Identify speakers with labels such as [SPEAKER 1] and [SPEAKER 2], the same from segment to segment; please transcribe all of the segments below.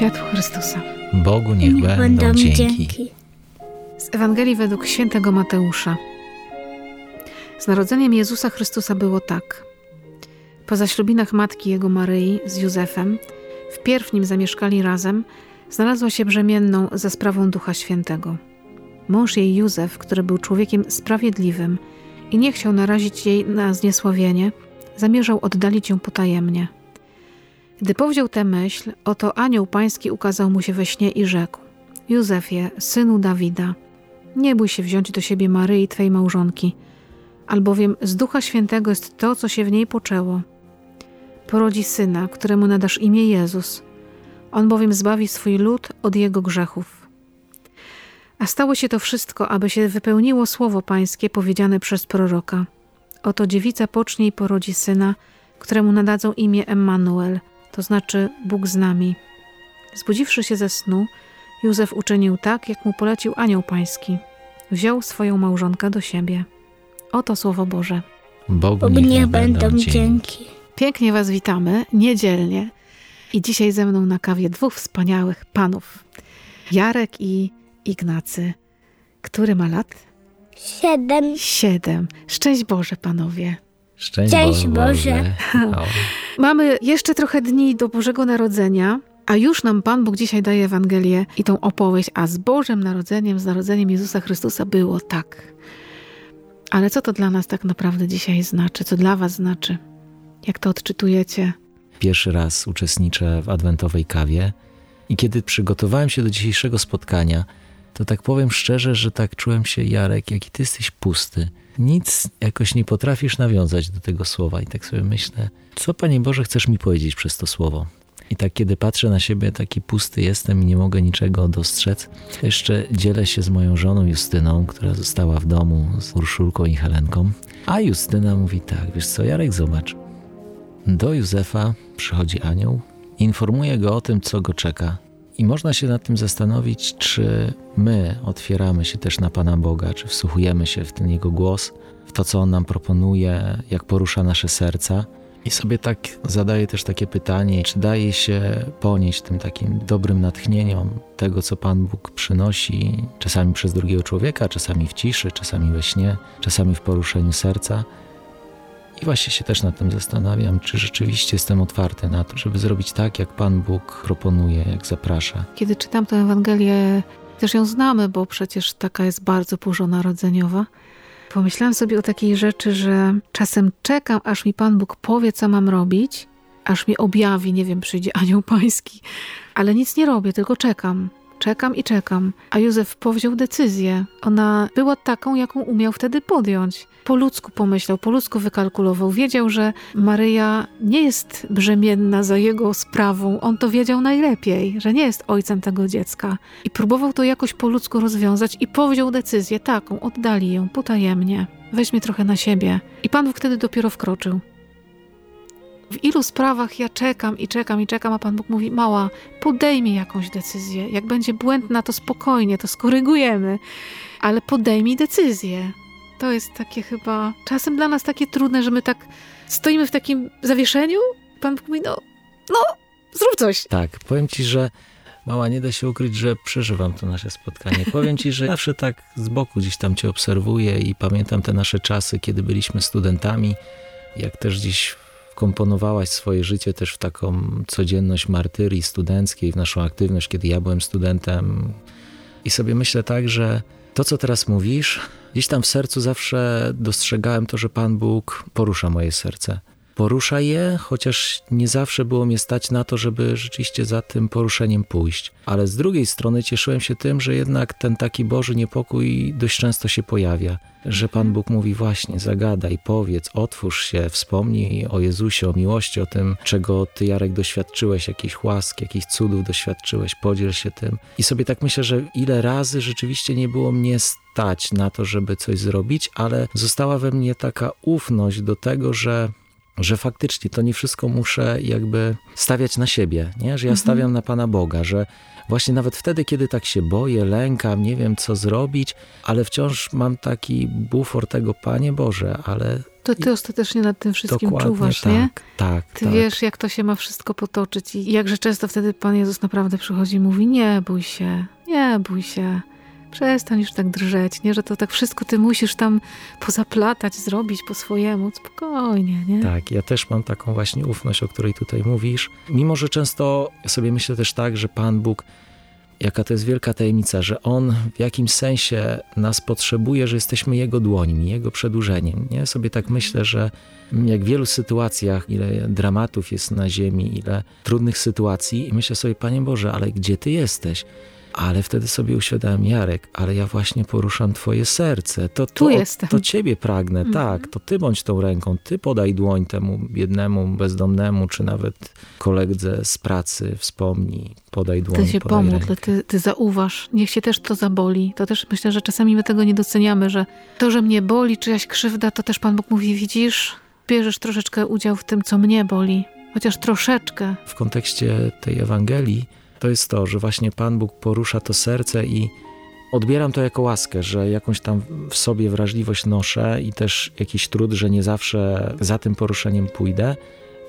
[SPEAKER 1] Światło Chrystusa.
[SPEAKER 2] Bogu niech, niech będą, będą dzięki. dzięki.
[SPEAKER 1] Z Ewangelii według świętego Mateusza. Z narodzeniem Jezusa Chrystusa było tak. Po zaślubinach matki jego Maryi z Józefem, wpierw nim zamieszkali razem, znalazła się brzemienną za sprawą Ducha Świętego. Mąż jej Józef, który był człowiekiem sprawiedliwym i nie chciał narazić jej na zniesławienie, zamierzał oddalić ją potajemnie. Gdy powziął tę myśl, oto anioł pański ukazał mu się we śnie i rzekł: Józefie, synu Dawida, nie bój się wziąć do siebie Maryi, twej małżonki, albowiem z Ducha Świętego jest to, co się w niej poczęło. Porodzi syna, któremu nadasz imię Jezus. On bowiem zbawi swój lud od jego grzechów. A stało się to wszystko, aby się wypełniło słowo pańskie powiedziane przez proroka. Oto dziewica pocznie i porodzi syna, któremu nadadzą imię Emmanuel – to znaczy Bóg z nami. Zbudziwszy się ze snu, Józef uczynił tak, jak mu polecił anioł pański. Wziął swoją małżonkę do siebie. Oto słowo Boże.
[SPEAKER 2] Bogu niech, niech będą dzięki.
[SPEAKER 1] Pięknie Was witamy, niedzielnie. I dzisiaj ze mną na kawie dwóch wspaniałych panów. Jarek i Ignacy. Który ma lat?
[SPEAKER 3] Siedem.
[SPEAKER 1] Siedem. Szczęść Boże, panowie.
[SPEAKER 2] Szczęść, Szczęść Boże. Boże.
[SPEAKER 1] Mamy jeszcze trochę dni do Bożego Narodzenia, a już nam Pan Bóg dzisiaj daje Ewangelię i tą opowieść, a z Bożym Narodzeniem, z narodzeniem Jezusa Chrystusa było tak. Ale co to dla nas tak naprawdę dzisiaj znaczy? Co dla Was znaczy? Jak to odczytujecie?
[SPEAKER 2] Pierwszy raz uczestniczę w adwentowej kawie i kiedy przygotowałem się do dzisiejszego spotkania, to tak powiem szczerze, że tak czułem się, Jarek, jaki ty jesteś pusty nic jakoś nie potrafisz nawiązać do tego słowa. I tak sobie myślę, co Panie Boże chcesz mi powiedzieć przez to słowo? I tak kiedy patrzę na siebie, taki pusty jestem i nie mogę niczego dostrzec, jeszcze dzielę się z moją żoną Justyną, która została w domu z Urszulką i Helenką. A Justyna mówi tak, wiesz co, Jarek, zobacz. Do Józefa przychodzi anioł, informuje go o tym, co go czeka. I można się nad tym zastanowić, czy my otwieramy się też na Pana Boga, czy wsłuchujemy się w ten Jego głos, w to, co On nam proponuje, jak porusza nasze serca. I sobie tak zadaję też takie pytanie, czy daje się ponieść tym takim dobrym natchnieniom tego, co Pan Bóg przynosi, czasami przez drugiego człowieka, czasami w ciszy, czasami we śnie, czasami w poruszeniu serca. I właśnie się też nad tym zastanawiam, czy rzeczywiście jestem otwarty na to, żeby zrobić tak, jak Pan Bóg proponuje, jak zaprasza.
[SPEAKER 1] Kiedy czytam tę Ewangelię, też ją znamy, bo przecież taka jest bardzo bożonarodzeniowa. Pomyślałam sobie o takiej rzeczy, że czasem czekam, aż mi Pan Bóg powie, co mam robić, aż mi objawi, nie wiem, przyjdzie anioł pański, ale nic nie robię, tylko czekam. Czekam i czekam. A Józef powziął decyzję. Ona była taką, jaką umiał wtedy podjąć. Po ludzku pomyślał, po ludzku wykalkulował. Wiedział, że Maryja nie jest brzemienna za jego sprawą. On to wiedział najlepiej, że nie jest ojcem tego dziecka. I próbował to jakoś po ludzku rozwiązać i powziął decyzję taką, oddali ją potajemnie. Weźmie trochę na siebie. I Pan Bóg wtedy dopiero wkroczył w ilu sprawach ja czekam i czekam i czekam, a Pan Bóg mówi: Mała, podejmij jakąś decyzję. Jak będzie błędna, to spokojnie, to skorygujemy, ale podejmij decyzję. To jest takie chyba czasem dla nas takie trudne, że my tak stoimy w takim zawieszeniu. Pan Bóg mówi: No, no, zrób coś.
[SPEAKER 2] Tak, powiem ci, że. Mała, nie da się ukryć, że przeżywam to nasze spotkanie. Powiem ci, że zawsze tak z boku gdzieś tam cię obserwuję i pamiętam te nasze czasy, kiedy byliśmy studentami, jak też gdzieś wkomponowałaś swoje życie też w taką codzienność martyrii studenckiej, w naszą aktywność, kiedy ja byłem studentem. I sobie myślę tak, że to, co teraz mówisz, gdzieś tam w sercu zawsze dostrzegałem to, że Pan Bóg porusza moje serce porusza je, chociaż nie zawsze było mnie stać na to, żeby rzeczywiście za tym poruszeniem pójść. Ale z drugiej strony cieszyłem się tym, że jednak ten taki Boży niepokój dość często się pojawia. Że Pan Bóg mówi właśnie, zagadaj, powiedz, otwórz się, wspomnij o Jezusie, o miłości, o tym, czego Ty, Jarek, doświadczyłeś, jakichś łask, jakichś cudów doświadczyłeś, podziel się tym. I sobie tak myślę, że ile razy rzeczywiście nie było mnie stać na to, żeby coś zrobić, ale została we mnie taka ufność do tego, że że faktycznie to nie wszystko muszę jakby stawiać na siebie, nie? że ja
[SPEAKER 1] Mhm.
[SPEAKER 2] stawiam na Pana Boga, że właśnie nawet wtedy, kiedy tak się boję, lękam, nie wiem co zrobić, ale wciąż mam taki bufor tego, Panie Boże, ale
[SPEAKER 1] To ty ostatecznie nad tym wszystkim
[SPEAKER 2] dokładnie
[SPEAKER 1] czuwasz,
[SPEAKER 2] tak,
[SPEAKER 1] nie?
[SPEAKER 2] tak,
[SPEAKER 1] Ty
[SPEAKER 2] tak.
[SPEAKER 1] wiesz, jak to się ma wszystko potoczyć i jakże często wtedy Pan Jezus naprawdę przychodzi i mówi, nie bój się, nie bój się, przestań już tak drżeć, nie? Że to tak wszystko ty musisz tam pozaplatać, zrobić po swojemu, spokojnie, nie?
[SPEAKER 2] Tak, ja też mam taką właśnie ufność, o której tutaj mówisz. Mimo, że często sobie myślę też tak, że Pan Bóg, jaka to jest wielka tajemnica, że On w jakimś sensie nas potrzebuje, że jesteśmy Jego dłońmi, Jego przedłużeniem. Nie? Sobie tak myślę, że jak w wielu sytuacjach, ile dramatów jest na ziemi, ile trudnych sytuacji i myślę sobie, Panie Boże, ale gdzie Ty jesteś? Ale wtedy sobie uświadamiam, Jarek, ale ja właśnie poruszam Twoje serce. To, to,
[SPEAKER 1] Tu jestem.
[SPEAKER 2] to Ciebie pragnę,
[SPEAKER 1] Mhm.
[SPEAKER 2] tak. To Ty bądź tą ręką, Ty podaj dłoń temu biednemu, bezdomnemu, czy nawet koledze z pracy, wspomnij, podaj dłoń,
[SPEAKER 1] Ty się
[SPEAKER 2] podaj
[SPEAKER 1] pomódl,
[SPEAKER 2] rękę.
[SPEAKER 1] ty, ty zauważ, niech się też to zaboli. To też myślę, że czasami my tego nie doceniamy, że to, że mnie boli czyjaś krzywda, to też Pan Bóg mówi, widzisz, bierzesz troszeczkę udział w tym, co mnie boli. Chociaż troszeczkę.
[SPEAKER 2] W kontekście tej Ewangelii to jest to, że właśnie Pan Bóg porusza to serce i odbieram to jako łaskę, że jakąś tam w sobie wrażliwość noszę i też jakiś trud, że nie zawsze za tym poruszeniem pójdę,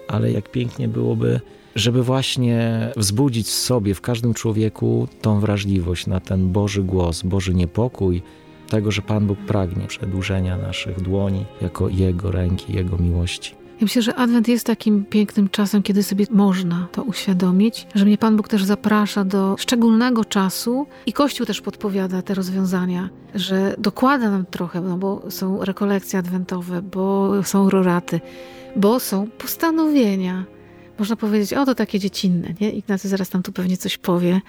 [SPEAKER 2] ale jak pięknie byłoby, żeby właśnie wzbudzić w sobie, w każdym człowieku tą wrażliwość na ten Boży głos, Boży niepokój, tego, że Pan Bóg pragnie przedłużenia naszych dłoni jako Jego ręki, Jego miłości.
[SPEAKER 1] Ja myślę, że Adwent jest takim pięknym czasem, kiedy sobie można to uświadomić, że mnie Pan Bóg też zaprasza do szczególnego czasu i Kościół też podpowiada te rozwiązania, że dokłada nam trochę, no bo są rekolekcje adwentowe, bo są roraty, bo są postanowienia. Można powiedzieć, o to takie dziecinne, nie? Ignacy zaraz nam tu pewnie coś powie.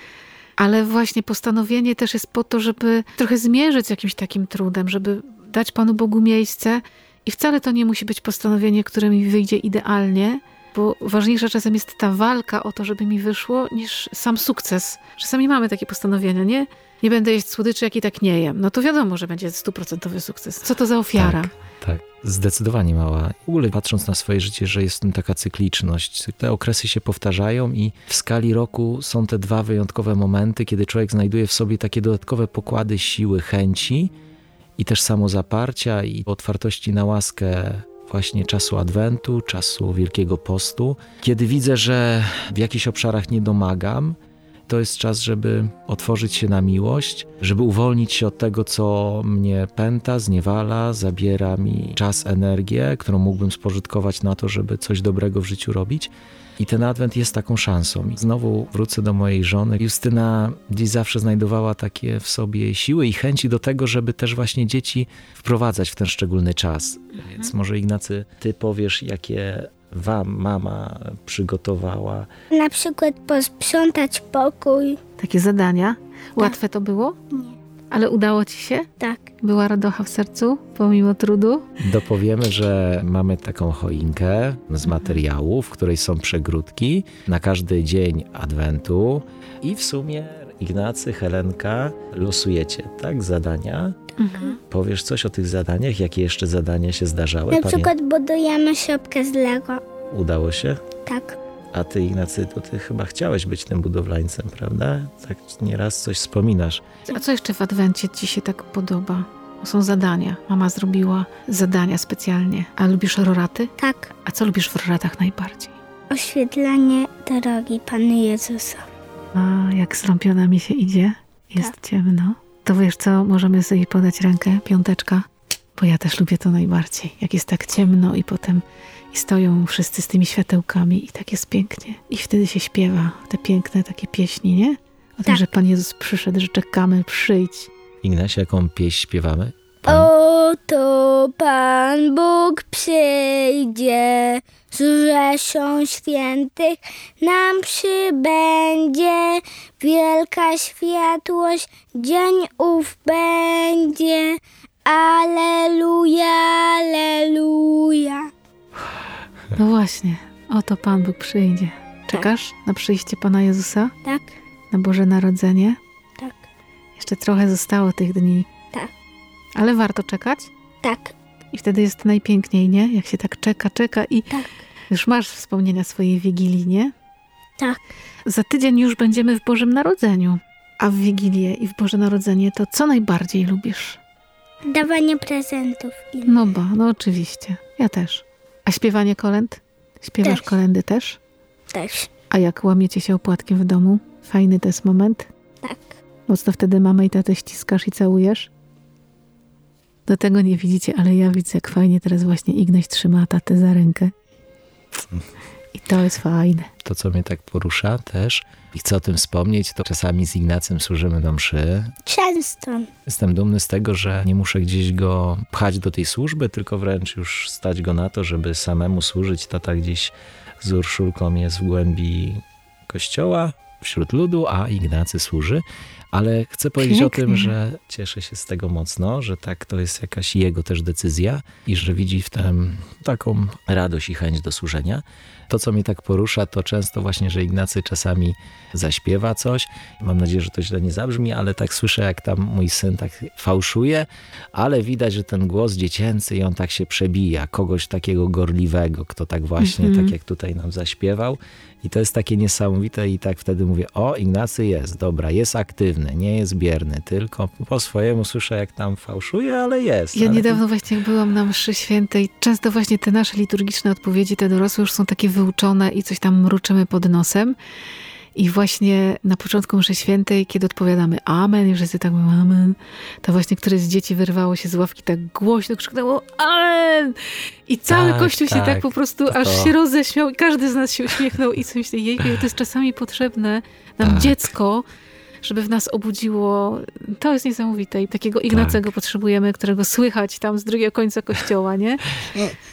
[SPEAKER 1] Ale właśnie postanowienie też jest po to, żeby trochę zmierzyć z jakimś takim trudem, żeby dać Panu Bogu miejsce i wcale to nie musi być postanowienie, które mi wyjdzie idealnie, bo ważniejsza czasem jest ta walka o to, żeby mi wyszło, niż sam sukces. Czasami mamy takie postanowienia, nie? Nie będę jeść słodyczy, jak i tak nie jem. No to wiadomo, że będzie stuprocentowy sukces. Co to za ofiara?
[SPEAKER 2] Tak, tak. Zdecydowanie mała. W ogóle patrząc na swoje życie, że jest w tym taka cykliczność. Te okresy się powtarzają i w skali roku są te dwa wyjątkowe momenty, kiedy człowiek znajduje w sobie takie dodatkowe pokłady siły, chęci i też samozaparcia i otwartości na łaskę właśnie czasu Adwentu, czasu Wielkiego Postu. Kiedy widzę, że w jakichś obszarach nie domagam, to jest czas, żeby otworzyć się na miłość, żeby uwolnić się od tego, co mnie pęta, zniewala, zabiera mi czas, energię, którą mógłbym spożytkować na to, żeby coś dobrego w życiu robić. I ten adwent jest taką szansą. I znowu wrócę do mojej żony. Justyna gdzieś zawsze znajdowała takie w sobie siły i chęci do tego, żeby też właśnie dzieci wprowadzać w ten szczególny czas. Więc może Ignacy, ty powiesz, jakie wam mama przygotowała
[SPEAKER 3] Na przykład posprzątać pokój.
[SPEAKER 1] Takie zadania. Łatwe to było?
[SPEAKER 3] Nie.
[SPEAKER 1] Ale udało ci się?
[SPEAKER 3] Tak.
[SPEAKER 1] Była radocha w sercu, pomimo trudu?
[SPEAKER 2] Dopowiemy, że mamy taką choinkę z materiałów, w której są przegródki na każdy dzień Adwentu i w sumie Ignacy, Helenka losujecie, tak, zadania.
[SPEAKER 1] Mhm.
[SPEAKER 2] Powiesz coś o tych zadaniach? Jakie jeszcze zadania się zdarzały?
[SPEAKER 3] Na
[SPEAKER 2] Pamię-
[SPEAKER 3] przykład budujemy szopkę z Lego.
[SPEAKER 2] Udało się?
[SPEAKER 3] Tak.
[SPEAKER 2] A ty, Ignacy, to ty chyba chciałeś być tym budowlańcem, prawda? Tak nieraz coś wspominasz.
[SPEAKER 1] A co jeszcze w Adwencie ci się tak podoba? Bo są zadania. Mama zrobiła zadania specjalnie. A lubisz roraty?
[SPEAKER 3] Tak.
[SPEAKER 1] A co lubisz w roratach najbardziej?
[SPEAKER 3] Oświetlanie drogi Pana Jezusa.
[SPEAKER 1] A jak z lampionami się idzie? Jest
[SPEAKER 3] Tak.
[SPEAKER 1] ciemno. To wiesz co, możemy sobie podać rękę, piąteczka? Bo ja też lubię to najbardziej. Jak jest tak ciemno i potem i stoją wszyscy z tymi światełkami i tak jest pięknie. I wtedy się śpiewa te piękne takie pieśni, nie? O tym,
[SPEAKER 3] Tak.
[SPEAKER 1] że Pan Jezus przyszedł, że czekamy, przyjdź.
[SPEAKER 2] Ignacie, jaką pieśń śpiewamy? Pan-
[SPEAKER 3] Oto Pan Bóg przyjdzie z rzeszą świętych, nam przybędzie, wielka światłość, dzień ów będzie. Aleluja, aleluja.
[SPEAKER 1] No właśnie, oto Pan Bóg przyjdzie. Czekasz na przyjście Pana Jezusa,
[SPEAKER 3] Tak,
[SPEAKER 1] na Boże Narodzenie?
[SPEAKER 3] tak,
[SPEAKER 1] Jeszcze trochę zostało tych dni.
[SPEAKER 3] Tak.
[SPEAKER 1] Ale warto czekać?
[SPEAKER 3] tak.
[SPEAKER 1] I wtedy jest najpiękniej, nie? Jak się tak czeka, czeka i
[SPEAKER 3] Tak.
[SPEAKER 1] już masz wspomnienia swojej Wigilii, nie?
[SPEAKER 3] Tak.
[SPEAKER 1] Za tydzień już będziemy w Bożym Narodzeniu. A w Wigilię i w Boże Narodzenie to co najbardziej lubisz?
[SPEAKER 3] Dawanie prezentów. innym.
[SPEAKER 1] No ba, no oczywiście. Ja też. A śpiewanie kolęd? Śpiewasz
[SPEAKER 3] Też.
[SPEAKER 1] kolendy też?
[SPEAKER 3] Też.
[SPEAKER 1] A jak łamiecie się opłatkiem w domu? Fajny to jest moment?
[SPEAKER 3] Tak.
[SPEAKER 1] Mocno wtedy mamę i tatę ściskasz i całujesz? Do tego nie widzicie, ale ja widzę, jak fajnie teraz właśnie Ignaś trzyma tatę za rękę. I to jest fajne.
[SPEAKER 2] To, co mnie tak porusza też i chcę o tym wspomnieć, to czasami z Ignacym służymy do mszy.
[SPEAKER 3] Często.
[SPEAKER 2] Jestem dumny z tego, że nie muszę gdzieś go pchać do tej służby, tylko wręcz już stać go na to, żeby samemu służyć. Tata gdzieś z Urszulką jest w głębi kościoła, wśród ludu, a Ignacy służy. Ale chcę powiedzieć o tym,
[SPEAKER 1] Pięknie.
[SPEAKER 2] że cieszę się z tego mocno, że tak to jest jakaś jego też decyzja i że widzi w tym taką radość i chęć do służenia. To, co mnie tak porusza, to często właśnie, że Ignacy czasami zaśpiewa coś. Mam nadzieję, że to źle nie zabrzmi, ale tak słyszę, jak tam mój syn tak fałszuje, ale widać, że ten głos dziecięcy i on tak się przebija. Kogoś takiego gorliwego, kto tak właśnie,
[SPEAKER 1] Mhm.
[SPEAKER 2] tak jak tutaj nam zaśpiewał. I to jest takie niesamowite i tak wtedy mówię, o Ignacy jest, dobra, jest aktywny, nie jest bierny, tylko po swojemu słyszę, jak tam fałszuje, ale jest.
[SPEAKER 1] Ja
[SPEAKER 2] ale
[SPEAKER 1] niedawno właśnie jak byłam na mszy świętej, często właśnie te nasze liturgiczne odpowiedzi, te dorosłe już są takie wyuczone i coś tam mruczymy pod nosem. I właśnie na początku mszy świętej, kiedy odpowiadamy amen i wszyscy tak mówią amen, to właśnie któreś z dzieci wyrwało się z ławki tak głośno, krzyknęło amen! I cały
[SPEAKER 2] Tak,
[SPEAKER 1] kościół się
[SPEAKER 2] tak,
[SPEAKER 1] tak po prostu
[SPEAKER 2] to
[SPEAKER 1] aż się roześmiał i każdy z nas się uśmiechnął i coś jejku, to jest czasami potrzebne nam
[SPEAKER 2] Tak.
[SPEAKER 1] dziecko, żeby w nas obudziło. To jest niesamowite i takiego Ignacego
[SPEAKER 2] Tak.
[SPEAKER 1] potrzebujemy, którego słychać tam z drugiego końca kościoła, nie?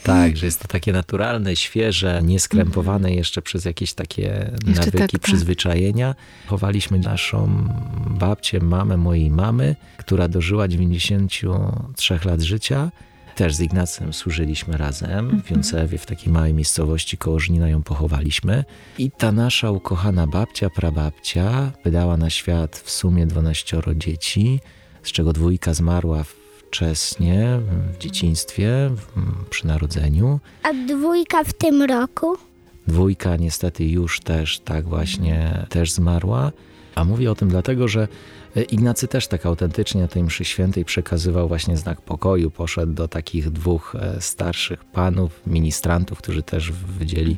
[SPEAKER 2] Tak, że jest to takie naturalne, świeże, nieskrępowane jeszcze przez jakieś takie
[SPEAKER 1] Jeszcze
[SPEAKER 2] nawyki,
[SPEAKER 1] tak, tak.
[SPEAKER 2] przyzwyczajenia. Chowaliśmy naszą babcię, mamę mojej mamy, która dożyła 93 lat życia. Też z Ignacem służyliśmy razem w Jącewie, w takiej małej miejscowości koło Żnina ją pochowaliśmy. I ta nasza ukochana babcia, prababcia wydała na świat w sumie 12 dzieci, z czego dwójka zmarła wcześnie, w dzieciństwie, przy narodzeniu.
[SPEAKER 3] A dwójka w tym roku?
[SPEAKER 2] Dwójka niestety już też tak właśnie też zmarła. A mówię o tym dlatego, że Ignacy też tak autentycznie na tej mszy świętej przekazywał właśnie znak pokoju. Poszedł do takich dwóch e, starszych panów, ministrantów, którzy też wydzieli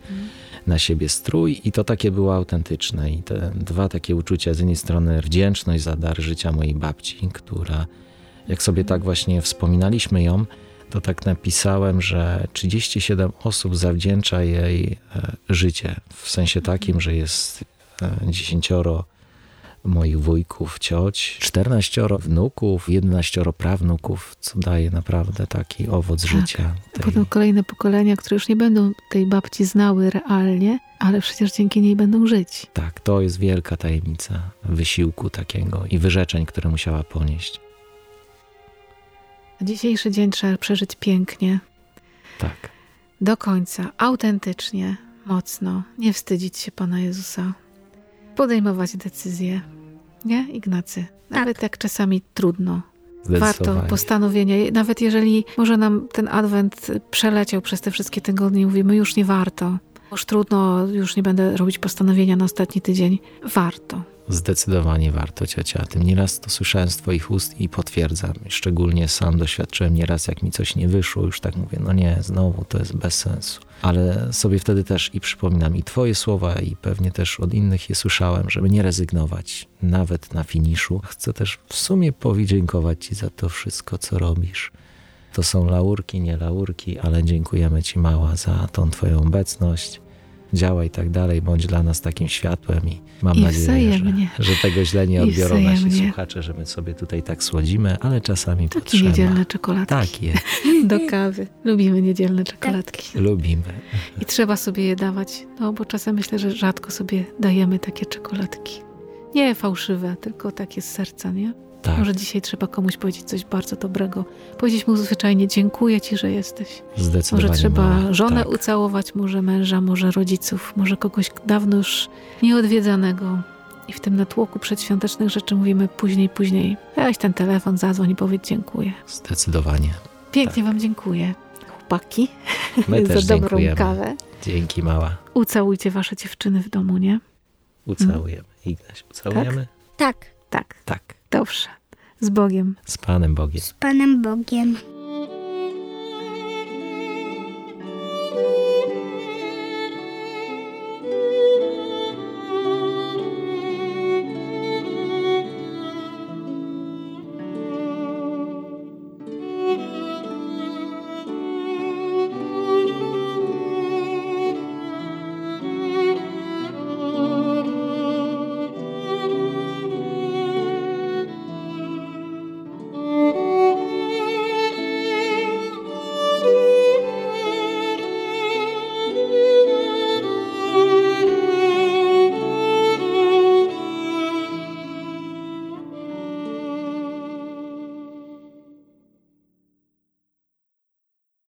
[SPEAKER 2] na siebie strój i to takie było autentyczne. I te dwa takie uczucia, z jednej strony wdzięczność za dar życia mojej babci, która jak sobie tak właśnie wspominaliśmy ją, to tak napisałem, że 37 osób zawdzięcza jej e, życie. W sensie takim, że jest e, 10 moich wujków, cioć, 14 wnuków, 11 prawnuków, co daje naprawdę taki owoc życia. Tej,
[SPEAKER 1] Potem kolejne pokolenia, które już nie będą tej babci znały realnie, ale przecież dzięki niej będą żyć.
[SPEAKER 2] tak, to jest wielka tajemnica wysiłku takiego i wyrzeczeń, które musiała ponieść.
[SPEAKER 1] Dzisiejszy dzień trzeba przeżyć pięknie,
[SPEAKER 2] Tak.
[SPEAKER 1] do końca, autentycznie, mocno, nie wstydzić się Pana Jezusa, podejmować decyzje. Nie, Ignacy? Nawet jak czasami trudno. Warto postanowienia. Nawet jeżeli może nam ten adwent przeleciał przez te wszystkie tygodnie i mówimy, już nie warto. Już trudno, już nie będę robić postanowienia na ostatni tydzień. Warto.
[SPEAKER 2] Zdecydowanie warto, ciocia. Tym nieraz to słyszałem z twoich ust i potwierdzam. Szczególnie sam doświadczyłem nieraz, jak mi coś nie wyszło, już tak mówię, no nie, znowu to jest bez sensu. Ale sobie wtedy też i przypominam i twoje słowa i pewnie też od innych je słyszałem, żeby nie rezygnować, nawet na finiszu. Chcę też w sumie podziękować ci za to wszystko, co robisz. To są laurki, nie laurki, ale dziękujemy ci mała za tą twoją obecność. Działaj tak dalej, bądź dla nas takim światłem i mam
[SPEAKER 1] I
[SPEAKER 2] nadzieję, że, że tego źle nie
[SPEAKER 1] I
[SPEAKER 2] odbiorą nasi słuchacze, że my sobie tutaj tak słodzimy, ale czasami
[SPEAKER 1] Takie
[SPEAKER 2] potrzeba.
[SPEAKER 1] niedzielne czekoladki.
[SPEAKER 2] Tak jest,
[SPEAKER 1] Do kawy. Lubimy niedzielne czekoladki.
[SPEAKER 2] lubimy.
[SPEAKER 1] I trzeba sobie je dawać. No bo czasem myślę, że rzadko sobie dajemy takie czekoladki. Nie fałszywe, tylko takie z serca, nie?
[SPEAKER 2] Tak,
[SPEAKER 1] Może dzisiaj trzeba komuś powiedzieć coś bardzo dobrego. Powiedzieć mu zwyczajnie dziękuję ci, że jesteś.
[SPEAKER 2] zdecydowanie.
[SPEAKER 1] Może trzeba żonę
[SPEAKER 2] tak.
[SPEAKER 1] ucałować, może męża, może rodziców, może kogoś dawno już nieodwiedzanego. I w tym natłoku przedświątecznych rzeczy mówimy później, później. Weź ten telefon, zadzwoń i powiedz dziękuję.
[SPEAKER 2] Zdecydowanie.
[SPEAKER 1] Pięknie Wam dziękuję, chłopaki,
[SPEAKER 2] My też
[SPEAKER 1] za dobrą
[SPEAKER 2] dziękujemy.
[SPEAKER 1] kawę.
[SPEAKER 2] Dzięki mała.
[SPEAKER 1] Ucałujcie Wasze dziewczyny w domu, nie?
[SPEAKER 2] Ucałujemy. Ignaś, ucałujemy?
[SPEAKER 3] Tak,
[SPEAKER 1] Tak,
[SPEAKER 2] Tak.
[SPEAKER 1] Dobrze. Z Bogiem.
[SPEAKER 2] Z Panem Bogiem.
[SPEAKER 3] z Panem Bogiem.